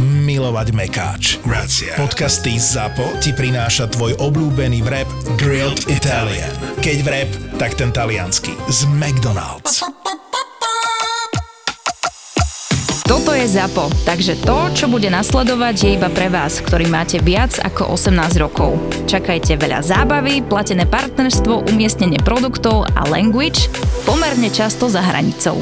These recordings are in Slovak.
milovať Mekáč. Grazie. Podcasty ZAPO ti prináša tvoj obľúbený vrep Grilled Italian. Keď vrep, tak ten talianský. Z McDonald's. Toto je ZAPO, takže to, čo bude nasledovať, je iba pre vás, ktorý máte viac ako 18 rokov. Čakajte veľa zábavy, platené partnerstvo, umiestnenie produktov a language pomerne často za hranicou.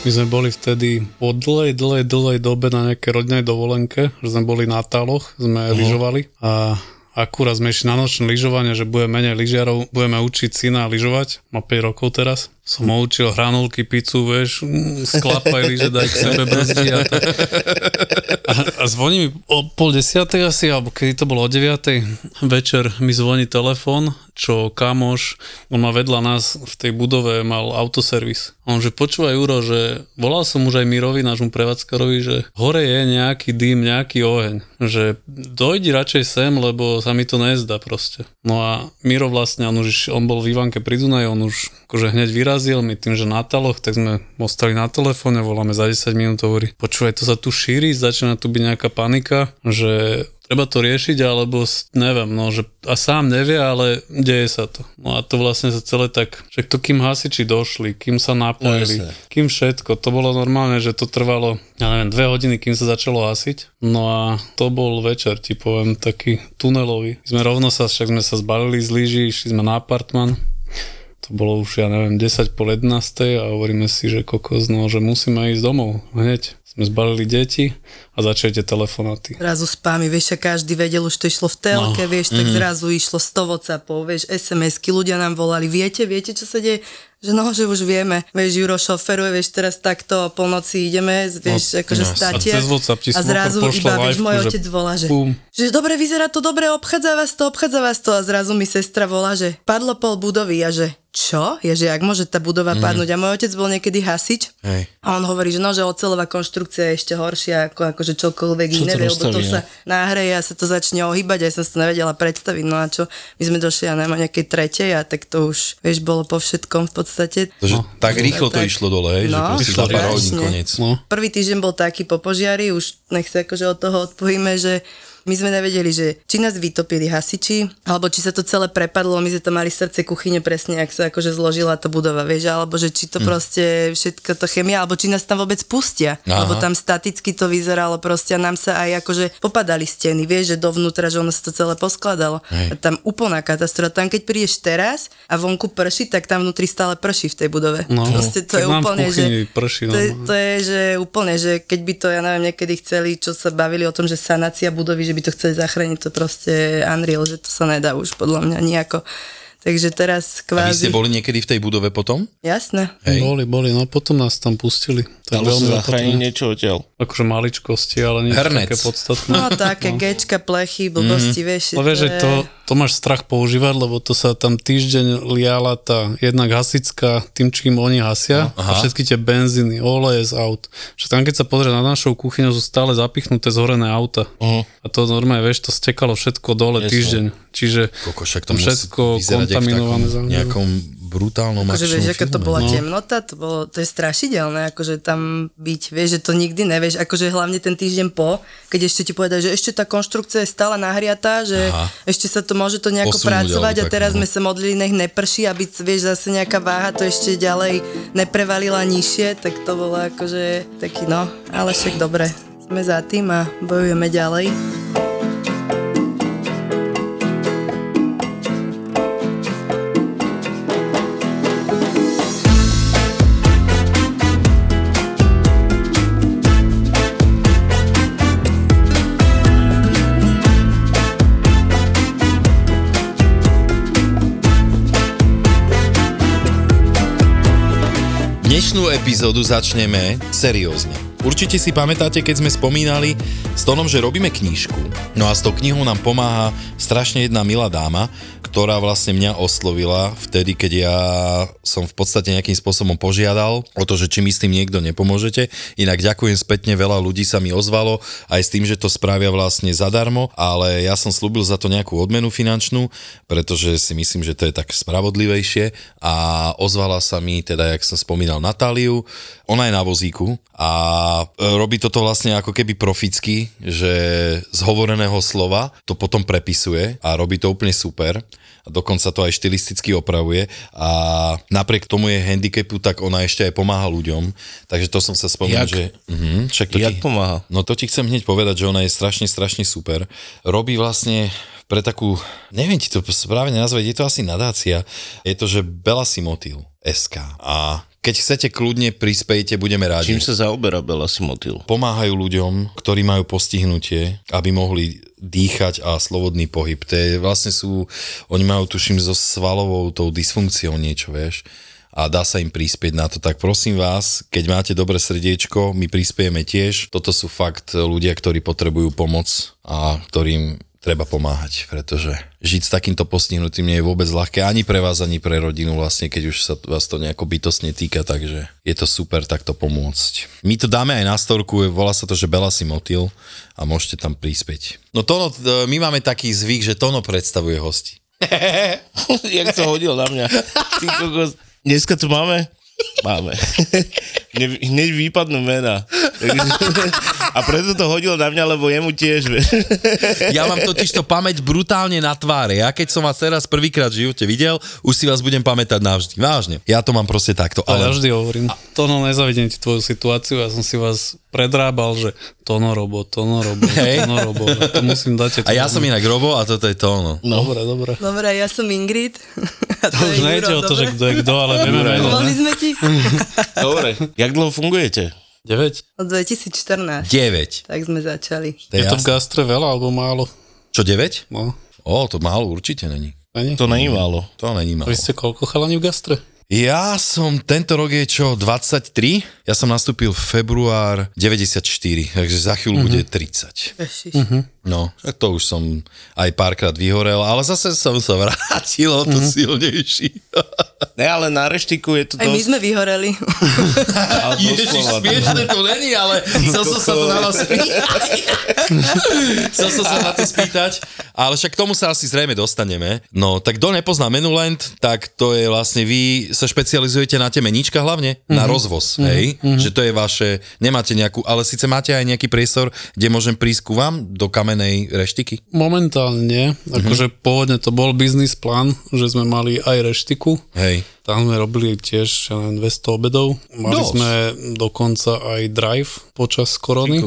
My sme boli vtedy po dlhej, dlhej, dlhej dobe na nejaké rodnej dovolenke, že sme boli na Taloch, sme uh-huh. lyžovali a akurát sme išli na nočné lyžovanie, že bude menej lyžiarov, budeme učiť syna lyžovať, má 5 rokov teraz. Som ho učil hranulky, pizzu, vieš, sklapaj lyže, daj k sebe brzdi a tak. A, a zvoní mi o pol desiatej asi, alebo kedy to bolo o deviatej večer, mi zvoní telefón, čo kamoš, on má vedľa nás v tej budove, mal autoservis. On že počúvaj Juro, že volal som už aj Mirovi, nášmu prevádzkarovi, že hore je nejaký dým, nejaký oheň, že dojdi radšej sem, lebo sa mi to nezdá proste. No a Miro vlastne, on už on bol v Ivanke pri Dunaj, on už akože hneď vyrazil, my tým, že na taloch, tak sme ostali na telefóne, voláme za 10 minút, hovorí, počúvaj, to sa tu šíri, začína tu byť nejaká panika, že treba to riešiť, alebo neviem, no, že a sám nevie, ale deje sa to. No a to vlastne sa celé tak, že to kým hasiči došli, kým sa napojili, no, kým všetko, to bolo normálne, že to trvalo, ja neviem, dve hodiny, kým sa začalo hasiť. No a to bol večer, ti poviem, taký tunelový. Sme rovno sa, však sme sa zbalili z lyží, išli sme na apartman, to bolo už, ja neviem, 10 po 11 a hovoríme si, že kokos, no, že musíme ísť domov hneď sme zbalili deti a začali tie telefonáty. Zrazu spámi, vieš, a každý vedel, už to išlo v telke, no. vieš, tak mm. zrazu išlo 100 Whatsappov, vieš, SMS-ky, ľudia nám volali, viete, viete, čo sa deje? Že no, že už vieme, vieš, Juro šoferuje, vieš, teraz takto o polnoci ideme, vieš, no, akože no, státie. A, a zrazu iba, vieš, môj otec volá, že, že dobre, vyzerá to dobre, obchádza vás to, obchádza vás to a zrazu mi sestra volá, že padlo pol budovy a že čo? Je, že jak môže tá budova mm. padnúť? A môj otec bol niekedy hasič Hej. a on hovorí, že no, že ocelová konštrukcia je ešte horšia ako akože čokoľvek čo iné, lebo to sa náhreje a sa to začne ohýbať, aj som si to nevedela predstaviť. No a čo? My sme došli na nejakej tretej a tak to už, vieš, bolo po všetkom v podstate. To, že no. tak rýchlo to išlo dole, hej, no, že išlo koniec. No. Prvý týždeň bol taký po požiari, už nech sa akože od toho odpojíme, že my sme nevedeli, že či nás vytopili hasiči, alebo či sa to celé prepadlo, my sme to mali srdce kuchyne presne, ak sa akože zložila tá budova, vieš, alebo že či to hm. proste všetko to chemia, alebo či nás tam vôbec pustia, Aha. lebo tam staticky to vyzeralo proste a nám sa aj akože popadali steny, vieš, že dovnútra, že ono sa to celé poskladalo. Hej. A tam úplná katastrofa. Tam keď prídeš teraz a vonku prší, tak tam vnútri stále prší v tej budove. No, proste to je úplne, že, prší, no. to, je, to je, že úplne, že keď by to, ja neviem, niekedy chceli, čo sa bavili o tom, že sanácia budovy, že by to chceli zachrániť, to proste unreal, že to sa nedá už podľa mňa nejako. Takže teraz kvázi... A vy ste boli niekedy v tej budove potom? Jasné. Hej. Boli, boli, no potom nás tam pustili. To je veľmi zachrániť niečo odtiaľ. Akože maličkosti, ale nie také podstatné. No také no. gečka, plechy, blbosti, mm. vieš. No vieš, že to, to máš strach používať, lebo to sa tam týždeň liala tá jednak hasická tým, čím oni hasia no, a všetky tie benzíny, oleje z aut. Že tam keď sa pozrie na našou kuchyňu, sú stále zapichnuté zhorené auta. Uh-huh. A to normálne, vieš, to stekalo všetko dole Jasne. týždeň. Čiže Koko, však to všetko kontaminované. V nejakom brutálnom akože vieš, aká to bola no. temnota, to, bolo, to je strašidelné, akože tam byť, vieš, že to nikdy nevieš, akože hlavne ten týždeň po, keď ešte ti povedať, že ešte tá konštrukcia je stále nahriatá, že Aha. ešte sa to môže to nejako Posunúť, pracovať a teraz no. sme sa modlili, nech neprší, aby, vieš, zase nejaká váha to ešte ďalej neprevalila nižšie, tak to bolo akože taký, no, ale však dobre, sme za tým a bojujeme ďalej. Epizódu začneme seriózne. Určite si pamätáte, keď sme spomínali s Tonom, že robíme knížku. No a s tou knihou nám pomáha strašne jedna milá dáma, ktorá vlastne mňa oslovila vtedy, keď ja som v podstate nejakým spôsobom požiadal o to, že či mi s tým niekto nepomôžete. Inak ďakujem spätne, veľa ľudí sa mi ozvalo aj s tým, že to spravia vlastne zadarmo, ale ja som slúbil za to nejakú odmenu finančnú, pretože si myslím, že to je tak spravodlivejšie. A ozvala sa mi, teda jak som spomínal, Natáliu, ona je na vozíku a robí toto vlastne ako keby proficky, že z hovoreného slova to potom prepisuje a robí to úplne super dokonca to aj štilisticky opravuje a napriek tomu je handicapu, tak ona ešte aj pomáha ľuďom, takže to som sa spomínal, že... Uh-huh, však to Jak ti, pomáha? No to ti chcem hneď povedať, že ona je strašne, strašne super. Robí vlastne pre takú, neviem ti to správne nazvať, je to asi nadácia, je to, že Bela Simotil SK a keď chcete kľudne prispejte, budeme rádi. Čím sa zaoberá Bela Simotil? Pomáhajú ľuďom, ktorí majú postihnutie, aby mohli dýchať a slobodný pohyb. To je, vlastne sú, oni majú tuším so svalovou tou dysfunkciou niečo, vieš a dá sa im prispieť na to, tak prosím vás, keď máte dobré srdiečko, my prispiejeme tiež. Toto sú fakt ľudia, ktorí potrebujú pomoc a ktorým treba pomáhať, pretože žiť s takýmto postihnutým nie je vôbec ľahké ani pre vás, ani pre rodinu vlastne, keď už sa vás to nejako bytostne týka, takže je to super takto pomôcť. My to dáme aj na storku, volá sa to, že Bela si motil a môžete tam prispieť. No Tono, my máme taký zvyk, že Tono predstavuje hosti. Jak to hodil na mňa. Dneska tu máme Máme. Hneď výpadnú mena. A preto to hodil na mňa, lebo jemu tiež. Ja mám totiž to pamäť brutálne na tváre. Ja keď som vás teraz prvýkrát v živote videl, už si vás budem pamätať navždy. Vážne. Ja to mám proste takto. Ale... Ja vždy hovorím. To no nezavidím ti tvoju situáciu. Ja som si vás predrábal, že Tono Robo, Tono Robo, hey. Tono Robo. To musím dať. A ja som inak Robo a toto je Tono. No. Dobre, dobre. Dobre, ja som Ingrid. A to, to už nejde o to, že kto je kto, ale vieme meno. Sme ti? Dobre. Jak dlho fungujete? 9. Od 2014. 9. Tak sme začali. To je, je to v gastre veľa alebo málo? Čo, 9? No. O, to málo určite není. Není? To není málo. To není málo. Vy ste koľko chalani v gastre? Ja som, tento rok je čo, 23? Ja som nastúpil február 94, takže za chvíľu uh-huh. bude 30. Uh-huh. No, to už som aj párkrát vyhorel, ale zase som sa vrátil o to uh-huh. silnejší. ne, ale na reštiku je to Aj dosť... my sme vyhoreli. Ježiš, smiešne to není, ale chcel som sa to na vás spýtať. chcel som sa na to spýtať, ale však k tomu sa asi zrejme dostaneme. No, tak kto nepozná Menuland, tak to je vlastne vy sa špecializujete na tie meníčka hlavne, mm-hmm. na mhm. rozvoz, mm-hmm. hej? Mm-hmm. Že to je vaše, nemáte nejakú, ale síce máte aj nejaký priestor, kde môžem prísť ku vám do kamenej reštiky? Momentálne mhm. akože mm-hmm. pôvodne to bol biznis plán, že sme mali aj reštiku. Hej. Tam sme robili tiež 200 obedov. Mali Dos. sme dokonca aj drive počas korony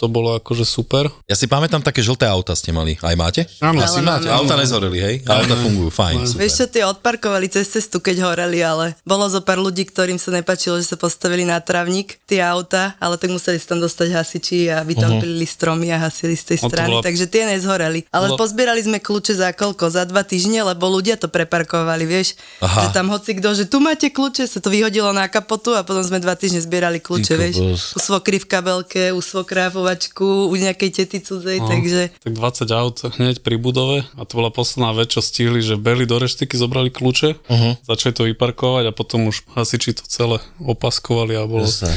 to bolo akože super. Ja si pamätám, také žlté auta ste mali. Aj máte? Áno. Asi máte. Auta nezhoreli, hej? Auta fungujú, fajn. Super. Vieš čo, tie odparkovali cez cestu, keď horeli, ale bolo zo pár ľudí, ktorým sa nepačilo, že sa postavili na travník tie auta, ale tak museli sa tam dostať hasiči a vytompili uh-huh. stromy a hasili z tej strany, bola... takže tie nezhoreli. Ale bola... pozbierali sme kľúče za koľko? Za dva týždne, lebo ľudia to preparkovali, vieš? Aha. Že tam hoci kto, že tu máte kľúče, sa to vyhodilo na kapotu a potom sme dva týždne zbierali kľúče, vieš? U svokry v kabelke, u svokra operovačku u nejakej tety cudzej, no, takže... Tak 20 aut hneď pri budove a to bola posledná vec, čo stihli, že beli do reštiky, zobrali kľúče, uh-huh. začali to vyparkovať a potom už hasiči to celé opaskovali a bolo... Jasne.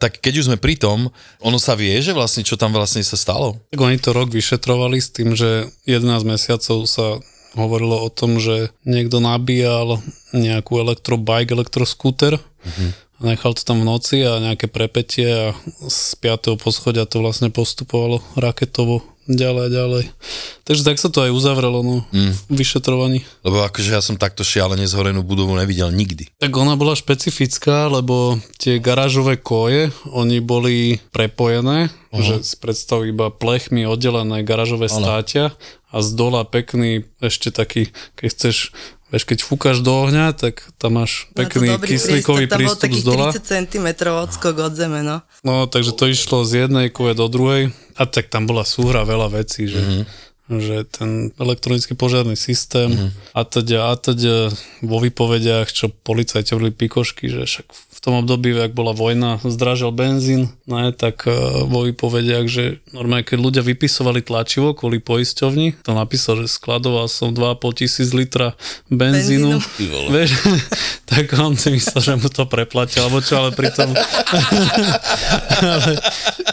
Tak keď už sme pri tom, ono sa vie, že vlastne čo tam vlastne sa stalo? Tak oni to rok vyšetrovali s tým, že 11 mesiacov sa hovorilo o tom, že niekto nabíjal nejakú elektrobike, elektroskúter uh-huh nechal to tam v noci a nejaké prepetie a z 5. poschodia to vlastne postupovalo raketovo ďalej a ďalej. Takže tak sa to aj uzavrelo no, mm. vyšetrovaní. Lebo akože ja som takto šialene zhorenú budovu nevidel nikdy. Tak ona bola špecifická, lebo tie garážové koje, oni boli prepojené, uh-huh. že si predstav iba plechmi oddelené garážové státia a z dola pekný ešte taký, keď chceš Vieš, keď fúkaš do ohňa, tak tam máš pekný kyslíkový prístup, prístup z dola. 30 cm odskok od zeme, no. No, takže to išlo z jednej kove do druhej a tak tam bola súhra veľa vecí, že, mm-hmm. Že ten elektronický požiarný systém mm-hmm. a teda, a teda vo výpovediach, čo policajti hovorili pikošky, že však v tom období, ak bola vojna, zdražil benzín, ne, tak uh, vo výpovediach, že normálne, keď ľudia vypisovali tlačivo kvôli poisťovni, to napísal, že skladoval som 2,5 tisíc litra benzínu, benzínu. Vieš, tak on si myslel, že mu to preplatil, alebo čo, ale pritom ale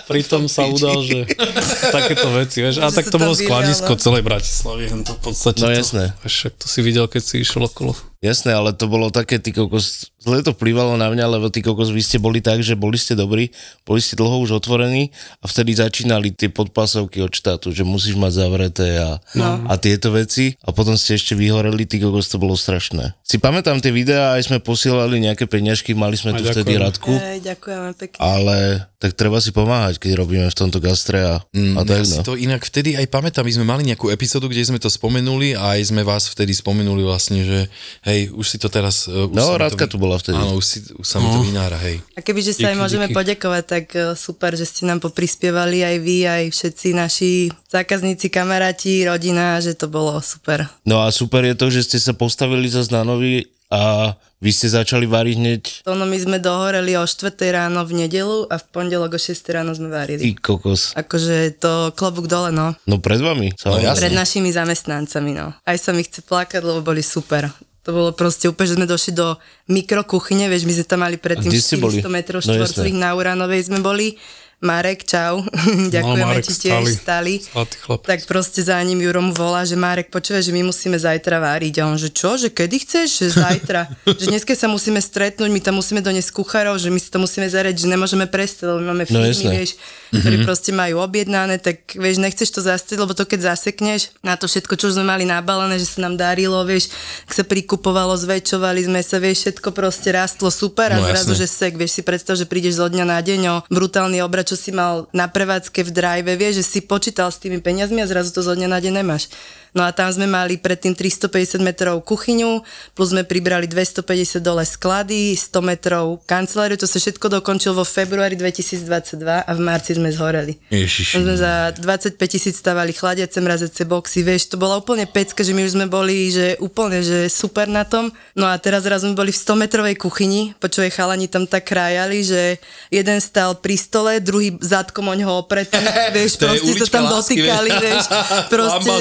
pritom sa udal, že takéto veci, vieš, a tak to bolo skladisko celej Bratislavy, to v podstate no jasné. To, vieš, to si videl, keď si išiel okolo. Jasné, ale to bolo také, ty kokos, zle to vplyvalo na mňa, lebo ty kokos, vy ste boli tak, že boli ste dobrí, boli ste dlho už otvorení a vtedy začínali tie podpasovky od štátu, že musíš mať zavreté a, no. a tieto veci a potom ste ešte vyhoreli, ty kokos, to bolo strašné. Si pamätám tie videá, aj sme posielali nejaké peňažky, mali sme aj tu ďakujem. vtedy Radku. Aj, ďakujeme pekne. Ale tak treba si pomáhať, keď robíme v tomto gastre a, mm, a tak. Ja no. to inak vtedy aj pamätám, my sme mali nejakú epizódu, kde sme to spomenuli a aj sme vás vtedy spomenuli vlastne, že hej, už si to teraz... Uh, už no, Radka to, tu bola vtedy. Áno, už, si, už sa mi to no. vynára, hej. A kebyže sa aj môžeme díky. poďakovať, tak uh, super, že ste nám poprispievali aj vy, aj všetci naši zákazníci, kamaráti, rodina, že to bolo super. No a super je to, že ste sa postavili za znanovi a vy ste začali variť hneď? To no my sme dohoreli o 4 ráno v nedelu a v pondelok o 6 ráno sme varili. Ty kokos. Akože to klobúk dole, no. No pred vami, no, Pred našimi zamestnancami, no. Aj sa mi chce plakať, lebo boli super. To bolo proste úplne, že sme došli do mikrokuchyne, vieš, my sme tam mali predtým 400 metrov no, štvorcových no, na Uranovej sme boli Marek, čau, ďakujeme no, Marek ti tiež stali. Tak proste za ním Juro mu volá, že Marek, počúvaj, že my musíme zajtra váriť. A on, že čo, že kedy chceš, že zajtra. že dneska sa musíme stretnúť, my tam musíme doniesť kuchárov, že my si to musíme zariadiť, že nemôžeme prestať, lebo máme no, firmy, no, vieš, mm-hmm. ktorí proste majú objednané, tak vieš, nechceš to zastrieť, lebo to keď zasekneš na to všetko, čo už sme mali nabalené, že sa nám darilo, vieš, ak sa prikupovalo, zväčšovali sme sa, vieš, všetko proste rastlo super a no, zrazu, jasne. že sek, vieš si predstav, že prídeš zo dňa na deň o brutálny obrad čo si mal na prevádzke v drive, vieš, že si počítal s tými peniazmi a zrazu to zo dňa na deň nemáš. No a tam sme mali predtým 350 metrov kuchyňu, plus sme pribrali 250 dole sklady, 100 metrov kanceláriu, to sa všetko dokončilo vo februári 2022 a v marci sme zhoreli. Ježiši. Sme za 25 tisíc stavali chladiace mrazece boxy, vieš, to bola úplne pecka, že my už sme boli, že úplne, že super na tom. No a teraz raz sme boli v 100 metrovej kuchyni, počuje chalani tam tak krájali, že jeden stal pri stole, druhý zadkom o ňoho opretý, vieš, proste sa tam dotýkali, vieš, proste,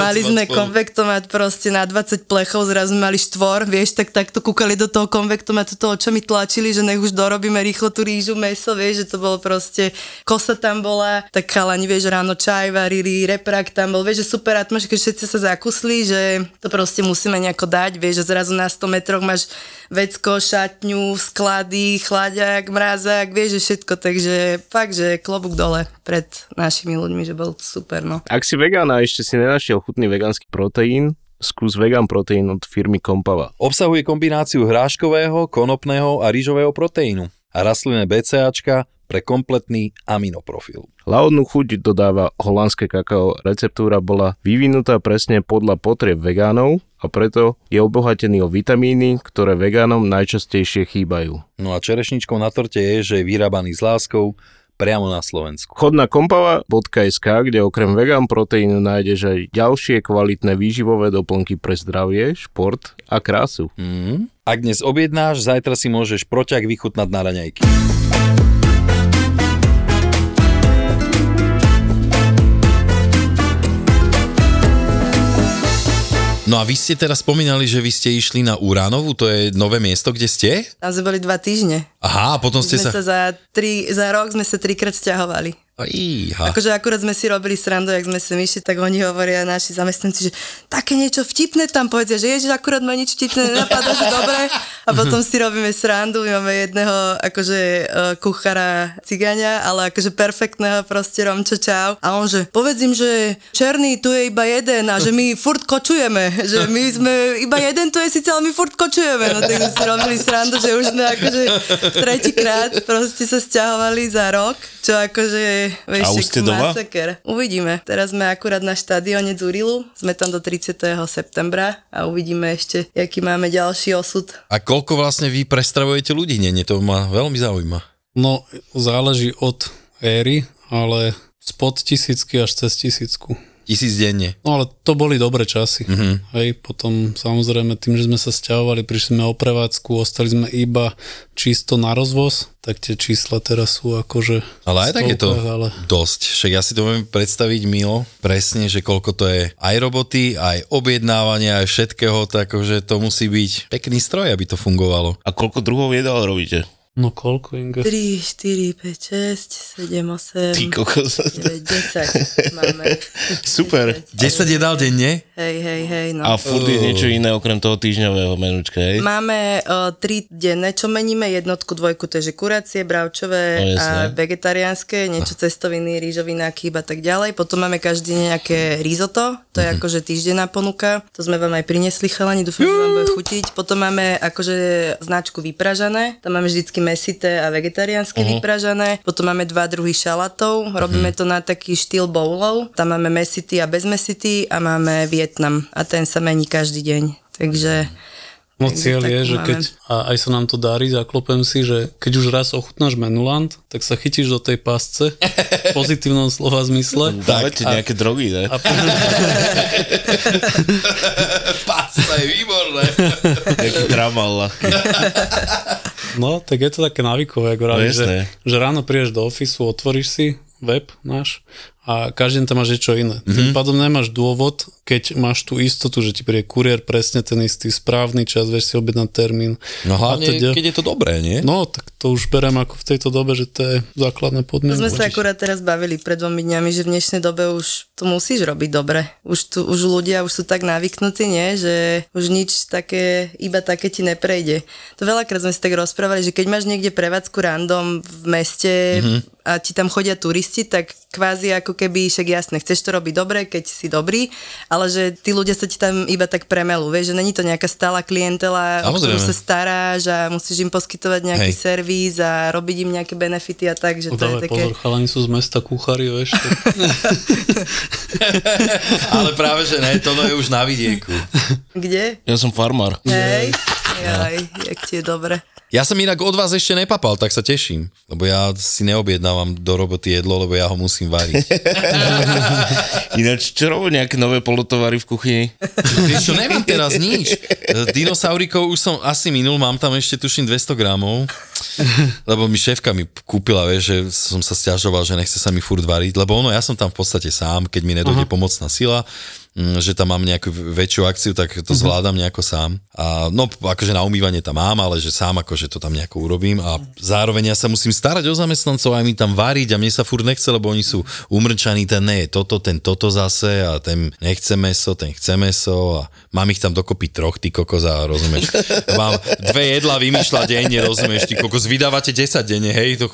Mali sme konvektomat proste na 20 plechov, zrazu mali štvor, vieš, tak takto kúkali do toho konvektomatu, to očami tlačili, že nech už dorobíme rýchlo tú rýžu, meso, vieš, že to bolo proste, kosa tam bola, tak chalani, vieš, ráno čaj varili, reprak tam bol, vieš, že super atmosféra, všetci sa zakusli, že to proste musíme nejako dať, vieš, že zrazu na 100 metroch máš vecko, šatňu, sklady, chladiak, mrazák, vieš, že všetko, takže fakt, že klobúk dole pred našimi ľuďmi, že bol super, no. Ak si vegán a ešte si nenašiel chutný vegánsky proteín, skús vegan proteín od firmy Kompava. Obsahuje kombináciu hráškového, konopného a rýžového proteínu a rastlinné BCAčka pre kompletný aminoprofil. Lahodnú chuť dodáva holandské kakao. Receptúra bola vyvinutá presne podľa potrieb vegánov a preto je obohatený o vitamíny, ktoré vegánom najčastejšie chýbajú. No a čerešničkou na torte je, že je vyrábaný s láskou, priamo na Slovensku. Chod na kompava.sk, kde okrem vegan proteínu nájdeš aj ďalšie kvalitné výživové doplnky pre zdravie, šport a krásu. Mm. Ak dnes objednáš, zajtra si môžeš proťak vychutnať na raňajky. No a vy ste teraz spomínali, že vy ste išli na Uránovu, to je nové miesto, kde ste? Tam sme boli dva týždne. Aha, a potom ste sme sa... sa za, tri, za rok sme sa trikrát stiahovali. Iha. Akože akurát sme si robili srandu, jak sme sa myšli, tak oni hovoria naši zamestnanci, že také niečo vtipné tam povedzia, že ježiš, akurát ma nič vtipné nenapadá, že dobre. A potom si robíme srandu, my máme jedného akože uh, kuchára cigania, ale akože perfektného proste Romčo čau. A on že, povedz im, že černý tu je iba jeden a že my furt kočujeme, že my sme, iba jeden tu je síce, ale my furt kočujeme. No tak sme si robili srandu, že už sme akože tretíkrát proste sa stiahovali za rok, čo akože vieš, a už ste doma? Masaker. Uvidíme. Teraz sme akurát na štadióne Zurilu, sme tam do 30. septembra a uvidíme ešte, aký máme ďalší osud. A koľko vlastne vy prestravujete ľudí? Nie, nie, to ma veľmi zaujíma. No, záleží od éry, ale spod tisícky až cez tisícku. Tisíc denne. No ale to boli dobré časy. Mm-hmm. Hej, potom samozrejme tým, že sme sa sťahovali, prišli sme o prevádzku, ostali sme iba čisto na rozvoz, tak tie čísla teraz sú akože... Ale aj tak je to ale... dosť. Však ja si to viem predstaviť, Milo, presne, že koľko to je aj roboty, aj objednávania, aj všetkého, tak že to musí byť pekný stroj, aby to fungovalo. A koľko druhov jedál robíte? No koľko, Inga? 3, 4, 5, 6, 7, 8, Ty kokos. 9, 10 máme. Super. 10 jedál denne? Hej, hej, hej, no. A furt je niečo iné okrem toho týždňového menučka, hej? Máme uh, tri denné, čo meníme, jednotku, dvojku, to je že kuracie, bravčové No, a vegetariánske, niečo cestoviny, rýžovina, kýba tak ďalej. Potom máme každý nejaké risotto, to je akože týždenná ponuka, to sme vám aj priniesli chalani, dúfam, že vám bude chutiť. Potom máme akože značku vypražané, tam máme vždycky mesité a vegetariánske vypražané. Potom máme dva druhy šalatov, robíme to na taký štýl bowlov, tam máme mesity a bez mesity a máme Vietnam a ten sa mení každý deň. Takže No cieľ je, že máme. keď, a aj sa nám to darí, zaklopem si, že keď už raz ochutnáš menulant, tak sa chytíš do tej pasce, v pozitívnom slova zmysle. Dávate nejaké drogy, ne? Pasta je výborné. Nejaký tramal ľahký. No, tak je to také návykové, ako no, že, že ráno prídeš do ofisu, otvoríš si web náš a každý deň tam máš niečo iné. Mm-hmm. Tým pádom nemáš dôvod, keď máš tú istotu, že ti príde kuriér presne ten istý správny čas, vieš si objednať termín. No hlavne, teda- keď je to dobré, nie? No, tak to už berem ako v tejto dobe, že to je základná To podmienka. sme sa akurát teraz bavili pred dvomi dňami, že v dnešnej dobe už to musíš robiť dobre. Už, tu, už ľudia už sú tak navyknutí, nie? že už nič také, iba také ti neprejde. To veľakrát sme si tak rozprávali, že keď máš niekde prevádzku random v meste mm-hmm. a ti tam chodia turisti, tak kvázi ako keby, však jasne, chceš to robiť dobre, keď si dobrý, ale že tí ľudia sa ti tam iba tak premelú, vieš, že není to nejaká stála klientela, o ktorú sa staráš a musíš im poskytovať nejaký Hej. servis a robiť im nejaké benefity a tak, že to je Dávaj také... pozor, chalani sú z mesta kuchári, vieš. Ale práve, že ne, to je už na vidieku. Kde? Ja som farmár. Hej, jaj, jak ti je dobre. Ja som inak od vás ešte nepapal, tak sa teším. Lebo ja si neobjednávam do roboty jedlo, lebo ja ho musím variť. Ináč, čo robí nejaké nové polotovary v kuchyni? Vieš čo, neviem teraz nič. Dinosaurikov už som asi minul, mám tam ešte tuším 200 gramov. Lebo mi šéfka mi kúpila, vieš, že som sa stiažoval, že nechce sa mi furt variť, lebo ono, ja som tam v podstate sám, keď mi nedojde pomocná sila, že tam mám nejakú väčšiu akciu, tak to zvládam nejako sám. A no, akože na umývanie tam mám, ale že sám akože to tam nejako urobím a zároveň ja sa musím starať o zamestnancov aj mi tam variť a mne sa furt nechce, lebo oni sú umrčaní, ten ne je toto, ten toto zase a ten nechce meso, ten chce meso a mám ich tam dokopy troch, ty kokos a rozumieš. Mám dve jedla vymýšľať denne, rozumieš, ty kokos, vydávate 10 denne, hej, to...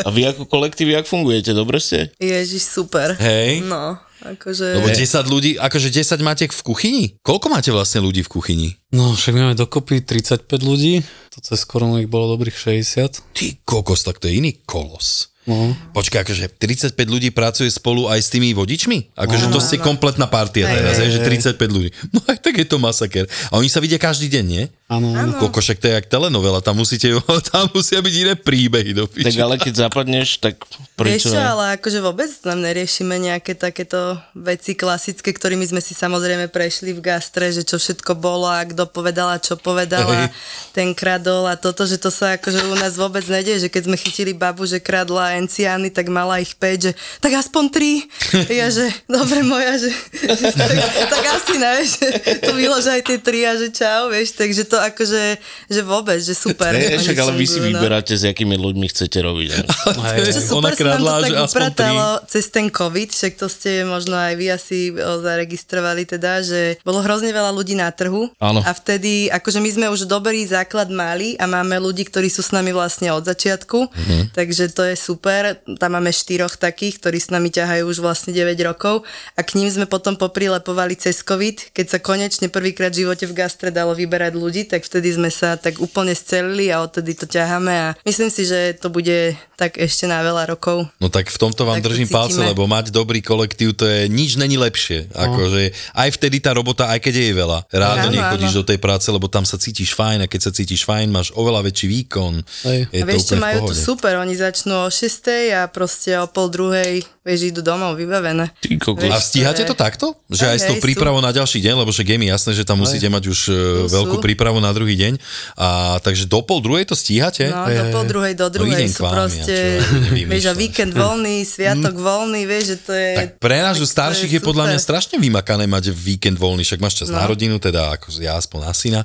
A vy ako kolektív, jak fungujete? Dobre ste? Ježiš, super. Hej. No, akože... Lebo 10 ľudí, akože 10 máte v kuchyni? Koľko máte vlastne ľudí v kuchyni? No, však máme dokopy 35 ľudí, to cez koronu ich bolo dobrých 60. Ty kokos, tak to je iný kolos. No. Počkaj, akože 35 ľudí pracuje spolu aj s tými vodičmi? Akože to ste kompletná partia Hej, teraz, že 35 ľudí. No aj tak je to masaker. A oni sa vidia každý deň, nie? Áno, áno. Koko, však to je jak telenovela, tam, musíte, tam musia byť iné príbehy do Tak piči. ale keď zapadneš, tak Vieš prečo čo, ne? ale akože vôbec tam neriešime nejaké takéto veci klasické, ktorými sme si samozrejme prešli v gastre, že čo všetko bolo a kto povedala, čo povedala, Hej. ten kradol a toto, že to sa akože u nás vôbec nedie, že keď sme chytili babu, že kradla enciány, tak mala ich 5, že tak aspoň 3. Ja, že dobre moja, že, že tak, tak asi ne, že to vylož aj tie 3 a že čau, vieš, takže to akože, že vôbec, že super. Ne, však ale vy si no. vyberáte, s akými ľuďmi chcete robiť. Ne? Hej, super Ona sa nám to kradla, tak že aspoň upratalo cez ten COVID, však to ste možno aj vy asi zaregistrovali teda, že bolo hrozne veľa ľudí na trhu Áno. a vtedy, akože my sme už dobrý základ mali a máme ľudí, ktorí sú s nami vlastne od začiatku, Mhm. takže to je super. Tam máme štyroch takých, ktorí s nami ťahajú už vlastne 9 rokov a k ním sme potom poprilepovali cez COVID, keď sa konečne prvýkrát v živote v gastre dalo vyberať ľudí, tak vtedy sme sa tak úplne scelili a odtedy to ťaháme a myslím si, že to bude tak ešte na veľa rokov. No tak v tomto vám Tak to držím palce, cítime. lebo mať dobrý kolektív, to je nič není lepšie. Akože aj vtedy tá robota, aj keď je veľa, rád do nej chodíš áno. do tej práce, lebo tam sa cítiš fajn a keď sa cítiš fajn, máš oveľa väčší výkon. Hej. Je a to vieš čo, majú to pohode. super, oni začnú o 6 a proste o pol druhej vieš, idú domov vybavené. Ty. Vieš, A stíhate to takto? Že aj s tou prípravou na ďalší deň, lebo však je mi jasné, že tam musíte mať už e, Tu veľkú sú. prípravu na druhý deň. A takže do pol druhej to stíhate? No, do pol druhej, do druhej idem k sú vám, proste, ja vieš, a víkend voľný, sviatok voľný, vieš, že to je... Tak pre nás starších to je podľa mňa strašne vymakané mať víkend voľný, však máš čas No. na rodinu, teda ako ja aspoň na syna.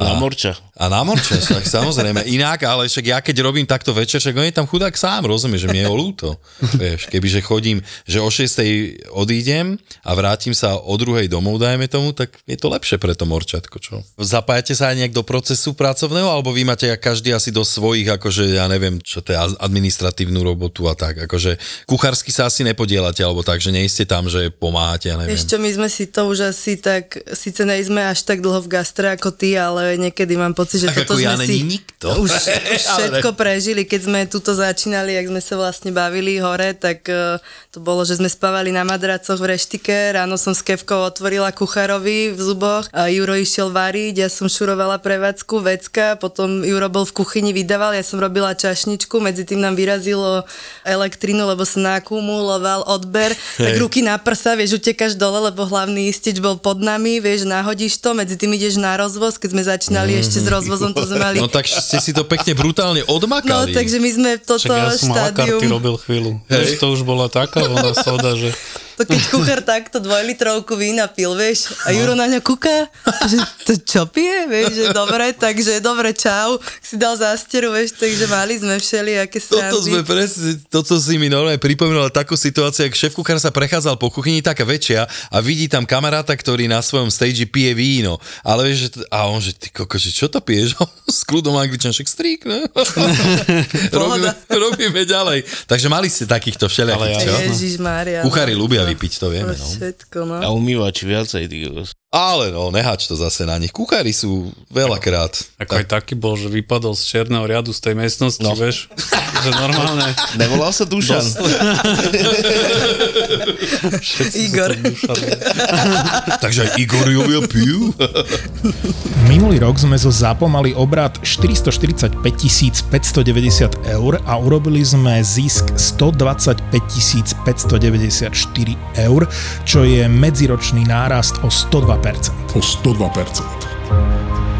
Na morča. A na morče, však samozrejme. Inak, ale však ja keď robím takto večer, však on je tam chudák sám, rozumie, že mi je ho ľúto. Vieš, kebyže chodím, že o 6 odídem a vrátim sa o druhej domov, dajme tomu, tak je to lepšie pre to morčatko, čo? Zapájate sa aj nejak do procesu pracovného, alebo vy máte každý asi do svojich, akože ja neviem, čo to je administratívnu robotu a tak, akože kuchársky sa asi nepodielate, alebo tak, že nie ste tam, že pomáhate, ja neviem. Čo, my sme si to už asi tak, síce nejsme až tak dlho v gastre ako ty, ale niekedy mám pocit, že Tak toto ja sme si nikto. už, už všetko prežili. Keď sme tuto začínali, jak sme sa vlastne bavili hore, tak uh, to bolo, že sme spávali na madracoch v reštike, ráno som s Kevkou otvorila kucharovi v zuboch, a Juro išiel variť, ja som šurovala prevádzku, vecka, potom Juro bol v kuchyni, vydával, ja som robila čašničku, medzi tým nám vyrazilo elektrinu, lebo sa nakumuloval odber, tak ruky na prsa, vieš, utekáš dole, lebo hlavný istič bol pod nami, vieš, nahodíš to, medzi tým ideš na rozvoz, keď sme začínali ešte s rozvozom, to sme mali... No tak ste si to pekne brutálne No, odmakali. takže my sme toto Však ja som štádium, robil chvíľu. Hej. To už bola taká voná soda, že to keď kuchár takto dvojlitrovku vína pil, vieš, a Juro na ňa kúka, že to čo pije, vieš, že dobre, takže dobre, čau, si dal zásteru, vieš, takže mali sme všelijaké srandy. Toto sme presne, toto si mi normálne pripomenula takú situáciu, ak šéf kuchár sa prechádzal po kuchyni, taká väčšia a vidí tam kamaráta, ktorý na svojom stage pije víno. Ale vieš, to, a on že, ty koko, že čo to piješ? S kľudom angličan, však strík, ne? robíme, robíme ďalej. Takže mali ste takýchto všelijakých, čo? Ježiš Mária. Kuchári ľubia vypiť, to vieme, no. Všetko, no. A umývači viacej, ty kokos. Ale no, nehač to zase na nich. Kuchári sú veľakrát. ako aj taký bol, že vypadol z černého riadu z tej miestnosti, no. vieš, že normálne Nevolal sa Dušan. Igor. Takže aj Igoriovia pijú. Minulý rok sme zo ZAPO mali obrad 445 590 eur a urobili sme zisk 125 594 eur, čo je medziročný nárast o 102%. O 102%. A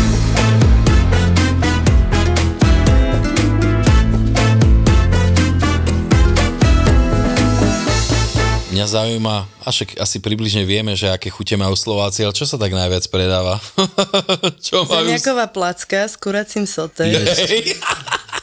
Mňa zaujíma, a však asi približne vieme, že aké chute majú Slováci, ale čo sa tak najviac predáva? čo majú... Zemiaková placka s kuracím sote. Hej.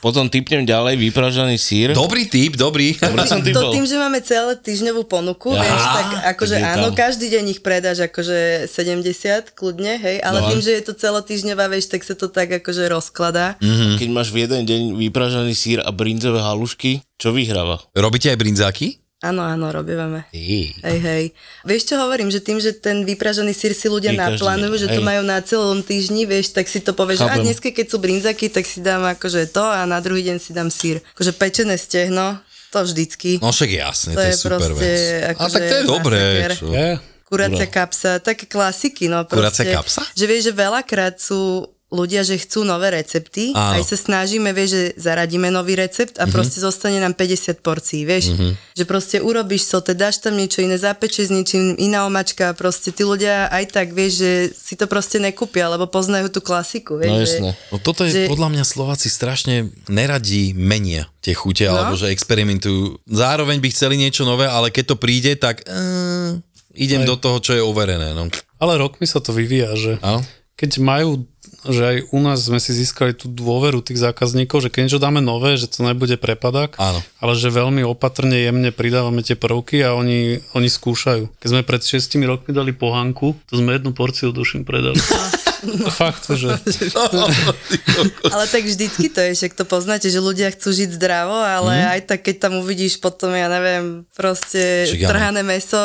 Potom typnem ďalej vypražaný sír. Dobrý typ, dobrý. Dobre som To tým, že máme celé týždňovú ponuku, Á, vieš, tak akože tak áno, tam. každý deň ich predáš akože 70 kľudne, hej, ale No. tým, že je to celotýždňová, vieš, tak sa to tak akože rozkladá. Keď máš v jeden deň vypražaný sír a brinzové halušky, čo vyhráva? Robíte aj brinzáky? Áno, áno, robívame. Ej. Hej, hej. Vieš, čo hovorím, že tým, že ten vypražený sír si ľudia každý naplánujú, že to majú na celom týždni, vieš, tak si to povieš, že a Chápem. dneska, keď sú brinzaky, tak si dám akože to a na druhý deň si dám sír. Akože pečené stehno, to vždycky. No však jasne, To to, je je super proste vec. A akože tak to je dobré. Čo? je, Kuracia kapsa, také klasiky, no Kuracia proste. kapsa? Že vieš, že veľakrát sú ľudia, že chcú nové recepty, Áno. aj sa snažíme, vieš, že zaradíme nový recept a proste zostane nám 50 porcií, vieš, že proste urobíš sote, dáš tam niečo iné, zapečeš s niečím, iná omačka, proste tí ľudia aj tak, vieš, že si to proste nekúpia, lebo poznajú tú klasiku, vieš, No že- jasné. No toto je Že- podľa mňa Slováci strašne neradí menia tie chute, No. alebo že experimentujú. Zároveň by chceli niečo nové, ale keď to príde, tak uh, idem do toho, čo je overené. No. ale rokmi sa to vyvíja, že Áno? Keď majú že aj u nás sme si získali tú dôveru tých zákazníkov, že keď niečo dáme nové, že to nebude prepadák, Áno. ale že veľmi opatrne, jemne pridávame tie prvky a oni, oni skúšajú. Keď sme pred 6 rokmi dali pohánku, to sme jednu porciu duším predali. No, fakt, že... ale tak vždycky to je, však to poznáte, že ľudia chcú žiť zdravo, ale mm. aj tak, keď tam uvidíš potom, ja neviem, proste Čiže trhané meso,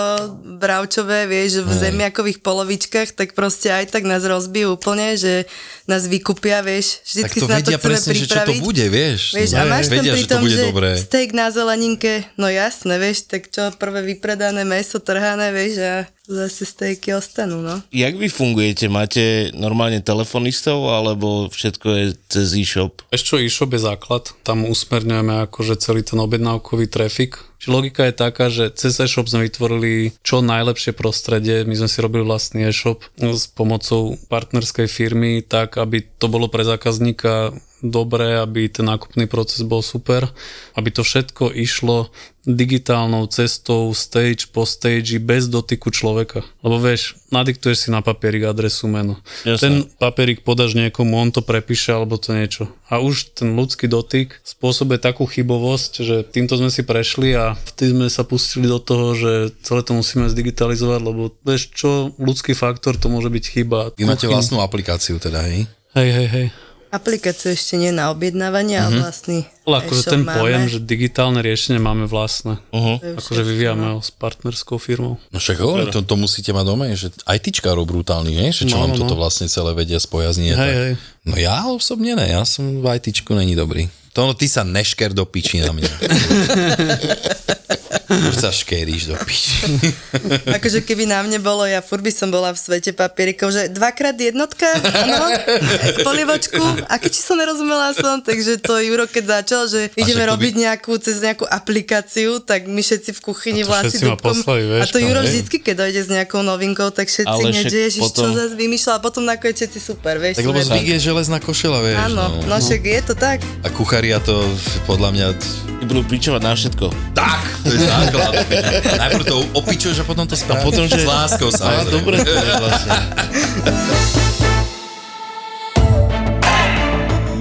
bravčové, vieš, v zemiakových polovičkách, tak proste aj tak nás rozbijú úplne, že nás vykupia, vieš, vždycky tak to sa na to vedia presne, pripraviť. že čo to bude, vieš. Vieš, no, a máš tam vedia, pri že tom, to bude že dobré. steak na zeleninke, no jasné, vieš, tak čo, prvé vypredané meso, trhané, vieš, a zase stejky ostanú, no. Jak vy fungujete? Máte normálne telefonistov, alebo všetko je cez e-shop? Ešte e-shop je základ, tam usmerňujeme akože celý ten objednávkový trafik. Čiže logika je taká, že cez e-shop sme vytvorili čo najlepšie prostredie, my sme si robili vlastný e-shop s pomocou partnerskej firmy, tak aby to bolo pre zákazníka dobré, aby ten nákupný proces bol super, aby to všetko išlo digitálnou cestou, stage po stage, bez dotyku človeka. Lebo vieš, nadiktuješ si na papierik adresu, meno. Jasne. Ten papierik podáš niekomu, on to prepíše alebo to niečo. A už ten ľudský dotyk spôsobuje takú chybovosť, že týmto sme si prešli a vtedy sme sa pustili do toho, že celé to musíme zdigitalizovať, lebo vieš čo, ľudský faktor to môže byť chyba. Vy máte vlastnú aplikáciu teda, hej? Hej, hej, hej. Aplikáciu ešte nie na objednávanie, uh-huh. ale vlastný Ale akože ten máme. pojem, že digitálne riešenie máme vlastné. Uh-huh. Akože vyvíjame ho s partnerskou firmou. No však hovorím, to, to musíte mať doma, že aj tyčkárov brutálny, nie? Že čo no, vám no. toto vlastne celé vedia spojazniť. Hej, hej. No ja osobne ne, ja som v ITčku není dobrý. To no, ty sa nešker do piči na mňa. Už sa škeríš do piči. akože keby na mne bolo, ja furt by som bola v svete papierikov, že dvakrát jednotka, no, polivočku, a keď som nerozumela som, takže to Juro keď začal, že ideme robiť by... nejakú, cez nejakú aplikáciu, tak my všetci v kuchyni vlasy dúbkom. A to Juro vždycky, keď dojde s nejakou novinkou, tak všetci hneď, že ježiš, potom... čo zase vymýšľa a potom nakoniec všetci super, vieš. Tak lebo zvyk je železná košela, vieš. Áno, no, no však je to tak. A kuchária to podľa mňa... Budú pričovať na všetko. Tak, to je základ. Najprv to opičuješ a potom to spravíš. A potom, že... S láskou, samozrejme. dobre, to je vlastne.